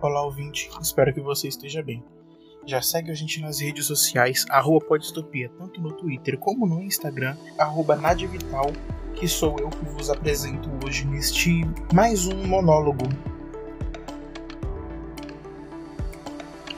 Olá, ouvinte, espero que você esteja bem. Já segue a gente nas redes sociais, arroba Podistopia, tanto no Twitter como no Instagram, arroba Nadivital, que sou eu que vos apresento hoje neste mais um monólogo.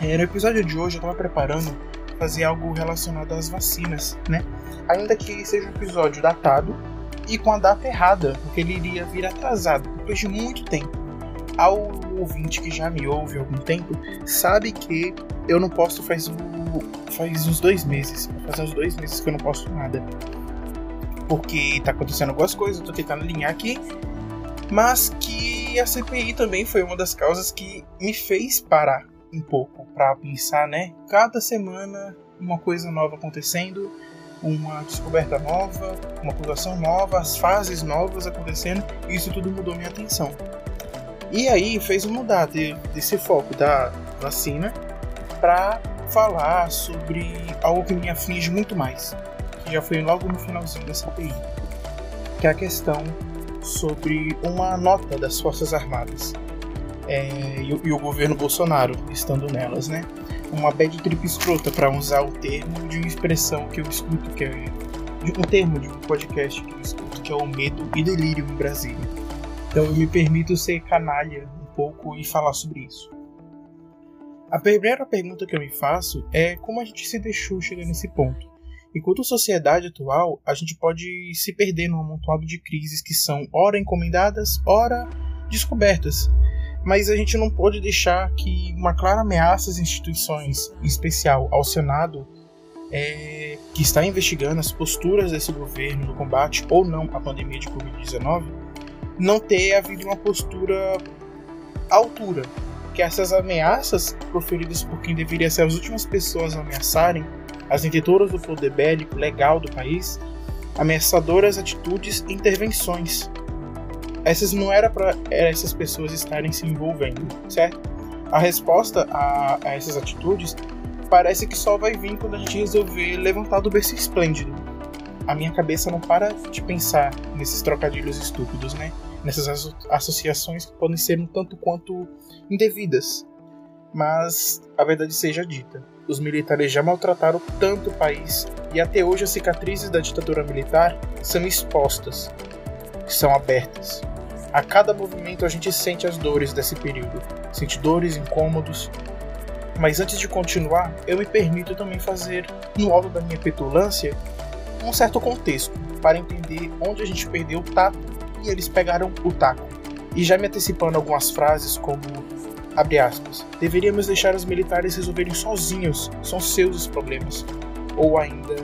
É, no episódio de hoje eu estava preparando fazer algo relacionado às vacinas, né? Ainda que seja um episódio datado e com a data errada, porque ele iria vir atrasado, depois de muito tempo. Ao ouvinte que já me ouve há algum tempo, sabe que eu não posto faz, faz uns dois meses. Faz uns dois meses que eu não posto nada. Porque tá acontecendo algumas coisas, eu tô tentando alinhar aqui. Mas que a CPI também foi uma das causas que me fez parar um pouco para pensar, né? Cada semana uma coisa nova acontecendo, uma descoberta nova, uma acusação nova, as fases novas acontecendo, e isso tudo mudou minha atenção. E aí fez mudar de, desse foco da vacina para falar sobre algo que me aflige muito mais, que já foi logo no finalzinho da CPI, que é a questão sobre uma nota das Forças Armadas é, e, e, o governo Bolsonaro estando nelas, né? Uma bad trip escrota para usar o termo de uma expressão que eu escuto, que é de um termo de um podcast que eu escuto, que é o medo e delírio em Brasília. Então eu me permito ser canalha um pouco e falar sobre isso. A primeira pergunta que eu me faço é como a gente se deixou chegar nesse ponto. Enquanto sociedade atual, a gente pode se perder num amontoado de crises que são ora encomendadas, ora descobertas, mas a gente não pode deixar que uma clara ameaça às instituições, em especial ao Senado, é, que está investigando as posturas desse governo no combate ou não à pandemia de Covid-19, não ter havido uma postura à altura. Que essas ameaças proferidas por quem deveria ser as últimas pessoas a ameaçarem, as detentoras do poder bélico legal do país, ameaçadoras atitudes e intervenções essas não era para essas pessoas estarem se envolvendo, certo? A resposta a, a, essas atitudes parece que só vai vir quando a gente resolver levantar do berço esplêndido. A minha cabeça não para de pensar nesses trocadilhos estúpidos, né? Nessas asso associações que podem ser um tanto quanto indevidas. Mas a verdade seja dita, os militares já maltrataram tanto o país e até hoje as cicatrizes da ditadura militar são expostas, são abertas. A cada movimento a gente sente as dores desse período, sente dores, incômodos. Mas antes de continuar, eu me permito também fazer, no alto da minha petulância, um certo contexto para entender onde a gente perdeu o tato e eles pegaram o taco. E já me antecipando algumas frases como abre aspas, deveríamos deixar os militares resolverem sozinhos, são seus os problemas. Ou ainda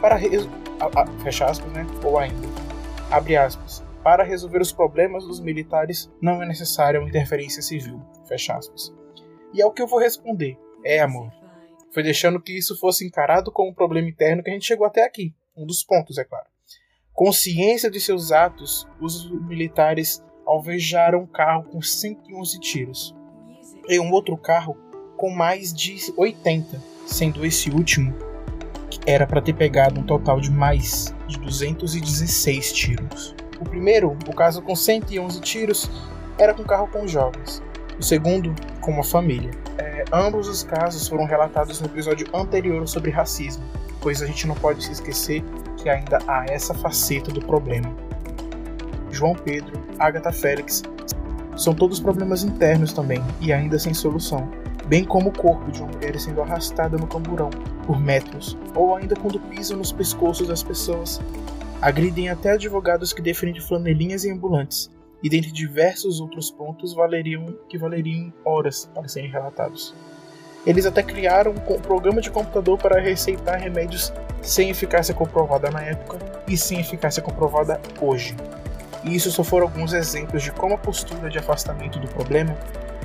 para fecha aspas, né? Ou ainda abre aspas, para resolver os problemas dos militares não é necessária uma interferência civil. Fecha aspas. E é o que eu vou responder. É, amor. Foi deixando que isso fosse encarado como um problema interno que a gente chegou até aqui. Um dos pontos, é claro. Consciência de seus atos, os militares alvejaram um carro com 111 tiros. E um outro carro com mais de 80, sendo esse último que era para ter pegado um total de mais de 216 tiros. O primeiro, o caso com 111 tiros, era com carro com jovens. O segundo, com uma família. É, ambos os casos foram relatados no episódio anterior sobre racismo, pois a gente não pode se esquecer que ainda há essa faceta do problema. João Pedro, Agatha Félix, são todos problemas internos também e ainda sem solução, bem como o corpo de uma mulher sendo arrastada no camburão por metros, ou ainda quando pisam nos pescoços das pessoas agridem até advogados que defendem flanelinhas e ambulantes, e dentre diversos outros pontos valeriam, que valeriam horas para serem relatados. Eles até criaram um programa de computador para receitar remédios sem eficácia comprovada na época e sem eficácia comprovada hoje. E isso só foram alguns exemplos de como a postura de afastamento do problema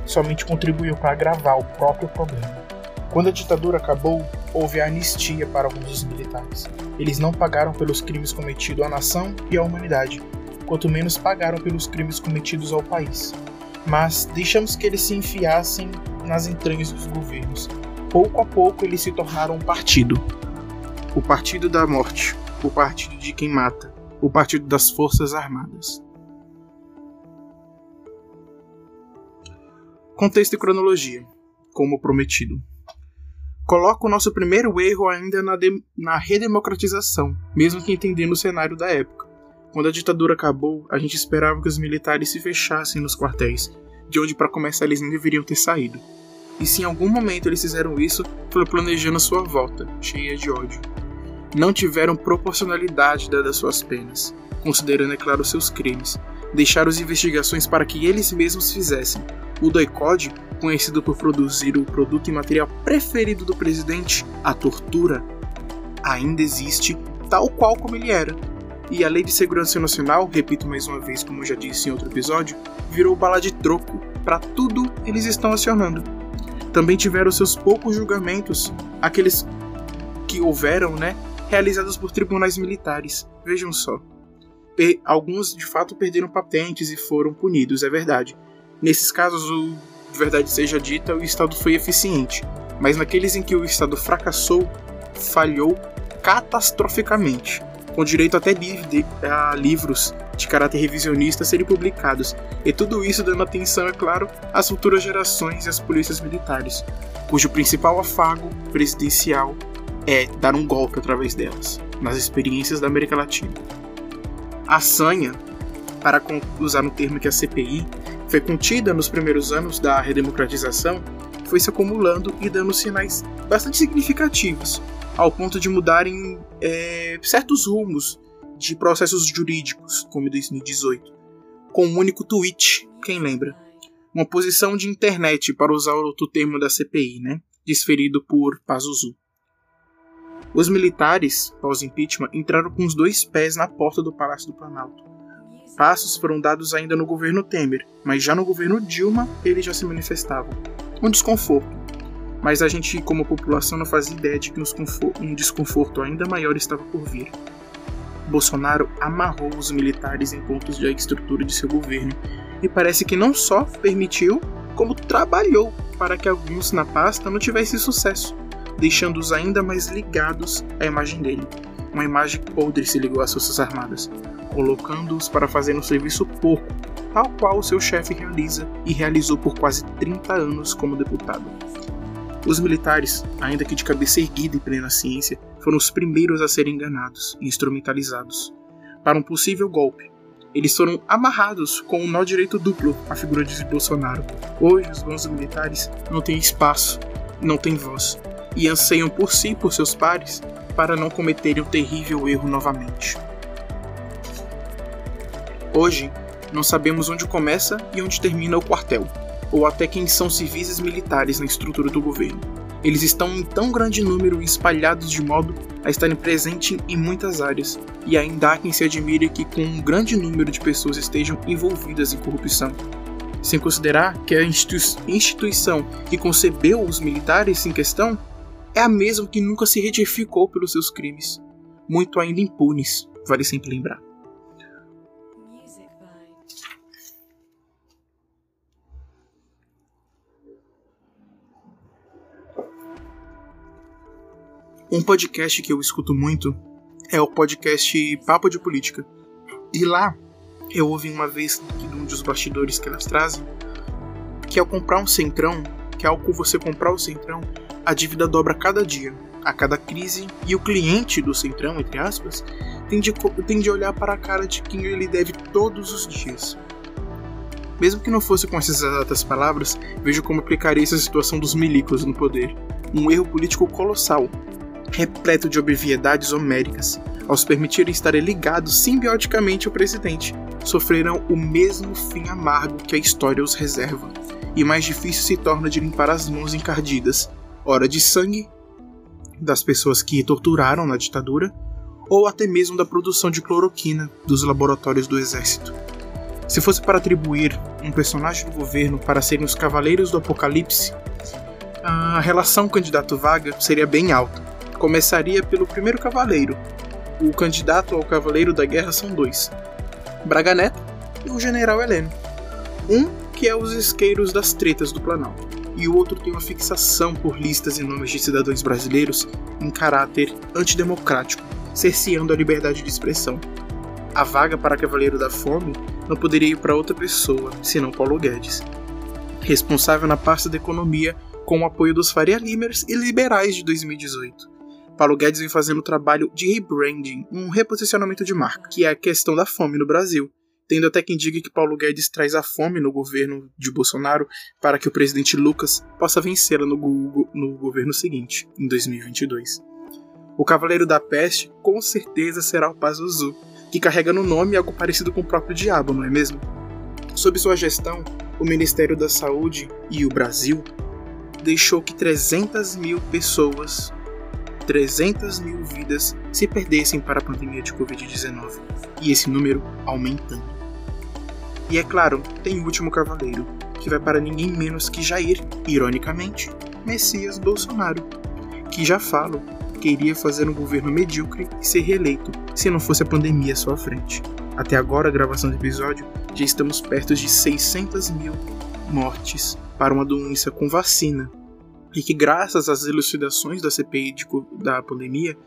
somente contribuiu para agravar o próprio problema. Quando a ditadura acabou, houve a anistia para alguns dos militares. Eles não pagaram pelos crimes cometidos à nação e à humanidade, quanto menos pagaram pelos crimes cometidos ao país. Mas deixamos que eles se enfiassem nas entranhas dos governos. Pouco a pouco eles se tornaram um partido. O partido da morte, o partido de quem mata, o partido das forças armadas. Contexto e cronologia, como prometido. Coloca o nosso primeiro erro ainda na, na redemocratização, mesmo que entendendo o cenário da época. Quando a ditadura acabou, a gente esperava que os militares se fechassem nos quartéis, de onde para começar eles nem deveriam ter saído. E se em algum momento eles fizeram isso, foi planejando sua volta, cheia de ódio. Não tiveram proporcionalidade dadas suas penas, considerando, é claro, seus crimes. Deixaram as investigações para que eles mesmos fizessem. O doicode, conhecido por produzir o produto e material preferido do presidente, a tortura, ainda existe tal qual como ele era. E a Lei de Segurança Nacional, repito mais uma vez, como já disse em outro episódio, virou bala de troco para tudo eles estão acionando. Também tiveram seus poucos julgamentos, aqueles que houveram, né, realizados por tribunais militares. Vejam só. alguns de fato perderam patentes e foram punidos, é verdade. Nesses casos, o de verdade seja dita, o Estado foi eficiente, mas naqueles em que o Estado fracassou, falhou catastroficamente, com direito até a livros de caráter revisionista serem publicados, e tudo isso dando atenção, é claro, às futuras gerações e às polícias militares, cujo principal afago presidencial é dar um golpe através delas, nas experiências da América Latina. A sanha, para usar um termo que a CPI foi contida nos primeiros anos da redemocratização, foi se acumulando e dando sinais bastante significativos, ao ponto de mudarem é, certos rumos de processos jurídicos, como em 2018, com um único tweet, quem lembra? Uma posição de internet, para usar outro termo da CPI, né? desferido por Pazuzu. Os militares, pós-impeachment, entraram com os dois pés na porta do Palácio do Planalto. Passos foram dados ainda no governo Temer, mas já no governo Dilma eles já se manifestavam. Um desconforto. Mas a gente, como população, não fazia ideia de que um desconforto ainda maior estava por vir. Bolsonaro amarrou os militares em pontos de estrutura de seu governo e parece que não só permitiu, como trabalhou para que alguns na pasta não tivessem sucesso, deixando-os ainda mais ligados à imagem dele. Uma imagem podre se ligou às Forças Armadas, colocando-os para fazer um serviço pouco, tal qual seu chefe realiza e realizou por quase 30 anos como deputado. Os militares, ainda que de cabeça erguida e plena ciência, foram os primeiros a serem enganados e instrumentalizados. Para um possível golpe, eles foram amarrados com um nó direito duplo à figura de Bolsonaro. Hoje, os bons militares não têm espaço, não têm voz, e anseiam por si e por seus pares para não cometerem o um terrível erro novamente. Hoje, não sabemos onde começa e onde termina o quartel, ou até quem são civis e militares na estrutura do governo. Eles estão em tão grande número e espalhados de modo a estarem presentes em muitas áreas, e ainda há quem se admire que com um grande número de pessoas estejam envolvidas em corrupção. Sem considerar que a instituição que concebeu os militares em questão é a mesma que nunca se retificou pelos seus crimes, muito ainda impunes, vale sempre lembrar. Um podcast que eu escuto muito é o podcast Papo de Política. E lá eu ouvi uma vez de um dos bastidores que elas trazem que ao comprar um centrão, que ao você comprar o centrão, a dívida dobra a cada dia, a cada crise, e o cliente do centrão, entre aspas, tende, tende a olhar para a cara de quem ele deve todos os dias. Mesmo que não fosse com essas exatas palavras, vejo como aplicaria essa situação dos milicos no poder. Um erro político colossal, repleto de obviedades homéricas, ao se permitirem estar ligados simbioticamente ao presidente, sofrerão o mesmo fim amargo que a história os reserva, e mais difícil se torna de limpar as mãos encardidas, ora de sangue das pessoas que torturaram na ditadura, ou até mesmo da produção de cloroquina dos laboratórios do exército. Se fosse para atribuir um personagem do governo para serem os Cavaleiros do Apocalipse, a relação candidato-vaga seria bem alta Começaria pelo primeiro cavaleiro. O candidato ao cavaleiro da guerra são dois: Braga Neto e o general Heleno. Um que é os isqueiros das tretas do Planalto, e o outro tem uma fixação por listas e nomes de cidadãos brasileiros em caráter antidemocrático, cerceando a liberdade de expressão. A vaga para Cavaleiro da Fome não poderia ir para outra pessoa, senão Paulo Guedes. responsável na pasta da economia com o apoio dos Faria Limers e liberais de 2018. Paulo Guedes vem fazendo o trabalho de rebranding, um reposicionamento de marca, que é a questão da fome no Brasil, tendo até quem diga que Paulo Guedes traz a fome no governo de Bolsonaro para que o presidente Lucas possa vencê-la no, no governo seguinte, em 2022. O Cavaleiro da Peste com certeza será o Pazuzu, que carrega no nome algo parecido com o próprio diabo, não é mesmo? Sob sua gestão, o Ministério da Saúde e o Brasil deixou que 300 mil pessoas, 300 mil vidas se perdessem para a pandemia de Covid-19 e esse número aumentando. E é claro, tem o último cavaleiro, que vai para ninguém menos que Jair, ironicamente, Messias Bolsonaro, que já falo que iria fazer um governo medíocre e ser reeleito se não fosse a pandemia à sua frente. Até agora, a gravação do episódio, já estamos perto de 600 mil mortes para uma doença com vacina. E que, graças às elucidações da CPI de, da pandemia,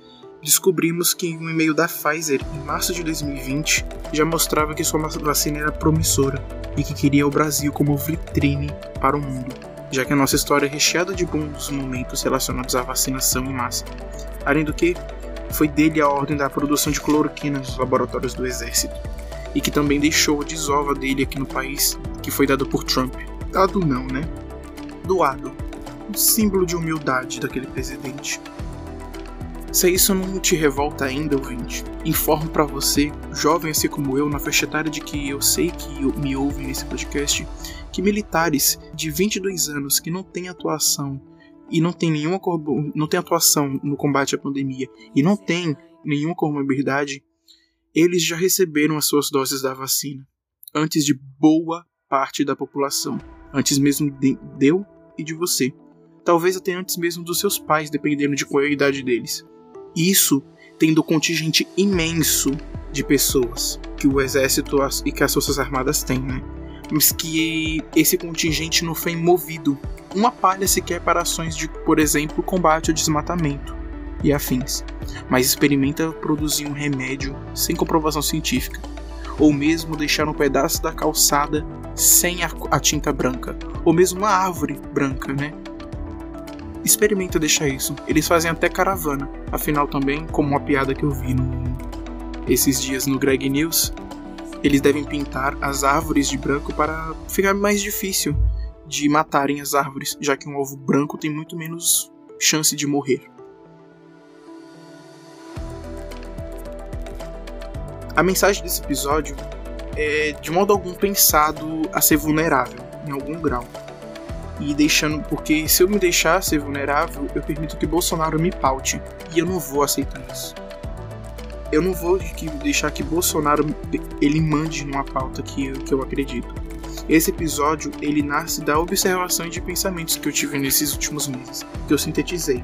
descobrimos que um e-mail da Pfizer, em março de 2020, já mostrava que sua vacina era promissora e que queria o Brasil como vitrine para o mundo, já que a nossa história é recheada de bons momentos relacionados à vacinação em massa. Além do que, foi dele a ordem da produção de cloroquina nos laboratórios do exército, e que também deixou a desova dele aqui no país, que foi dado por Trump. Dado não, né? Doado. Um símbolo de humildade daquele presidente. Se isso não te revolta ainda, ouvinte, informo para você, jovem assim como eu, na faixa etária de que eu sei que me ouvem nesse podcast, que militares de 22 anos que não têm atuação e não tem nenhuma não tem atuação no combate à pandemia e não tem nenhuma comorbidade, eles já receberam as suas doses da vacina antes de boa parte da população, antes mesmo de eu e de você. Talvez até antes mesmo dos seus pais, dependendo de qual é a idade deles. Isso tendo contingente imenso de pessoas que o exército e que as forças armadas têm, né? Mas que esse contingente não foi movido uma palha sequer para ações de, por exemplo, combate ao desmatamento e afins, mas experimenta produzir um remédio sem comprovação científica, ou mesmo deixar um pedaço da calçada sem a, a tinta branca, ou mesmo uma árvore branca, né? Experimenta deixar isso. Eles fazem até caravana. Afinal, também, como uma piada que eu vi no, esses dias no Greg News, eles devem pintar as árvores de branco para ficar mais difícil de matarem as árvores, já que um ovo branco tem muito menos chance de morrer. A mensagem desse episódio é de modo algum pensado a ser vulnerável, em algum grau. E deixando, porque se eu me deixar ser vulnerável, eu permito que Bolsonaro me paute, e eu não vou aceitar isso. Eu não vou deixar que Bolsonaro ele mande numa pauta que, que eu acredito. Esse episódio ele nasce da observação de pensamentos que eu tive nesses últimos meses, que eu sintetizei.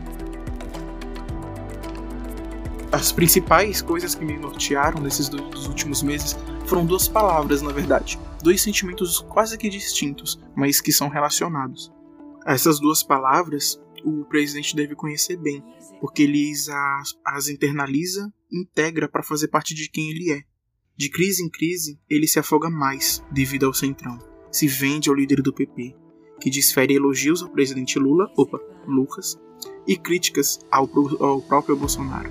As principais coisas que me nortearam nesses dois últimos meses foram duas palavras, na verdade, dois sentimentos quase que distintos, mas que são relacionados. Essas duas palavras o presidente deve conhecer bem, porque ele as, as internaliza integra para fazer parte de quem ele é. De crise em crise, ele se afoga mais devido ao centrão se vende ao líder do PP, que desfere elogios ao presidente Lula, opa, Lucas, e críticas ao, ao próprio Bolsonaro,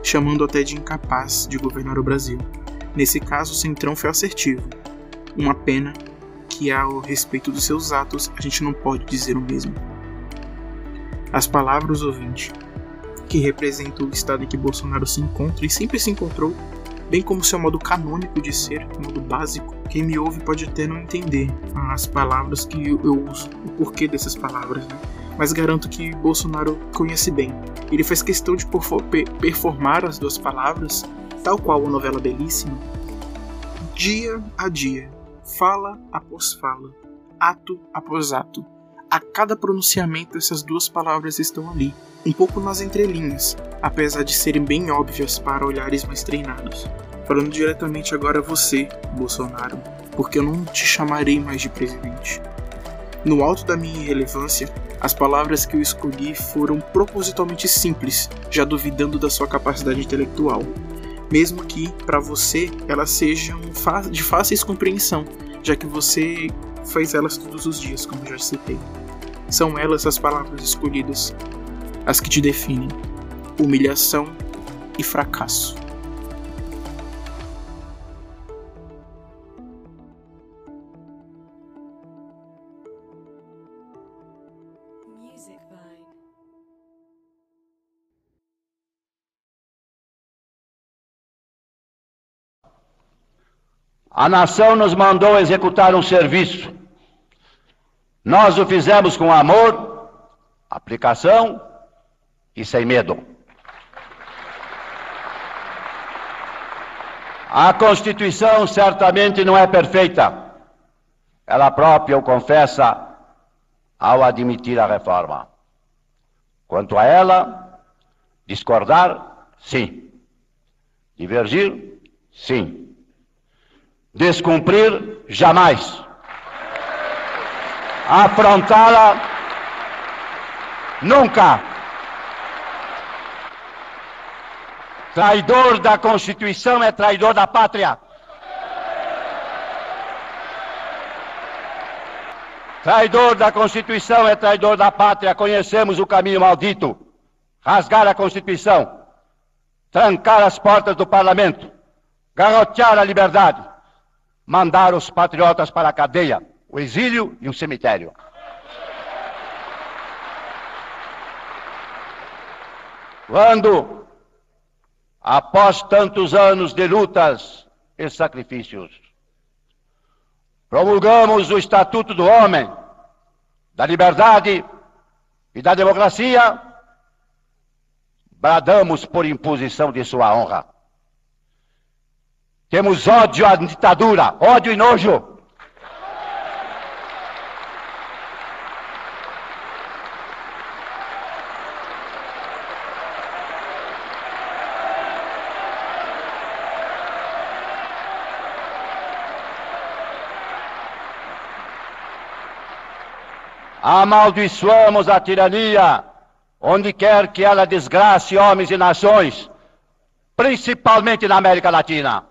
chamando até de incapaz de governar o Brasil. Nesse caso, o Centrão foi assertivo. Uma pena que, ao respeito dos seus atos, a gente não pode dizer o mesmo. As palavras, ouvinte, que representam o estado em que Bolsonaro se encontra e sempre se encontrou, bem como seu modo canônico de ser, modo básico, quem me ouve pode até não entender as palavras que eu uso, o porquê dessas palavras, né? mas garanto que Bolsonaro conhece bem. Ele faz questão de performar as duas palavras, tal qual a novela belíssima, dia a dia, fala após fala, ato após ato. A cada pronunciamento, essas duas palavras estão ali, um pouco nas entrelinhas, apesar de serem bem óbvias para olhares mais treinados. Falando diretamente agora a você, Bolsonaro, porque eu não te chamarei mais de presidente. No alto da minha irrelevância, as palavras que eu escolhi foram propositalmente simples, já duvidando da sua capacidade intelectual, mesmo que, para você, elas sejam de fácil compreensão, já que você faz elas todos os dias, como já citei. São elas as palavras escolhidas, as que te definem: humilhação e fracasso. A nação nos mandou executar um serviço. Nós o fizemos com amor, aplicação e sem medo. A Constituição certamente não é perfeita. Ela própria o confessa ao admitir a reforma. Quanto a ela, discordar, sim. Divergir, sim. Descumprir, jamais. Afrontá-la, nunca. Traidor da Constituição é traidor da pátria. Traidor da Constituição é traidor da pátria. Conhecemos o caminho maldito. Rasgar a Constituição, trancar as portas do parlamento, garrotear a liberdade mandar os patriotas para a cadeia, o exílio e o cemitério. Quando, após tantos anos de lutas e sacrifícios, promulgamos o Estatuto do Homem, da Liberdade e da Democracia, bradamos por imposição de sua honra. Temos ódio à ditadura, ódio e nojo. Amaldiçoamos a tirania, onde quer que ela desgrace homens e nações, principalmente na América Latina.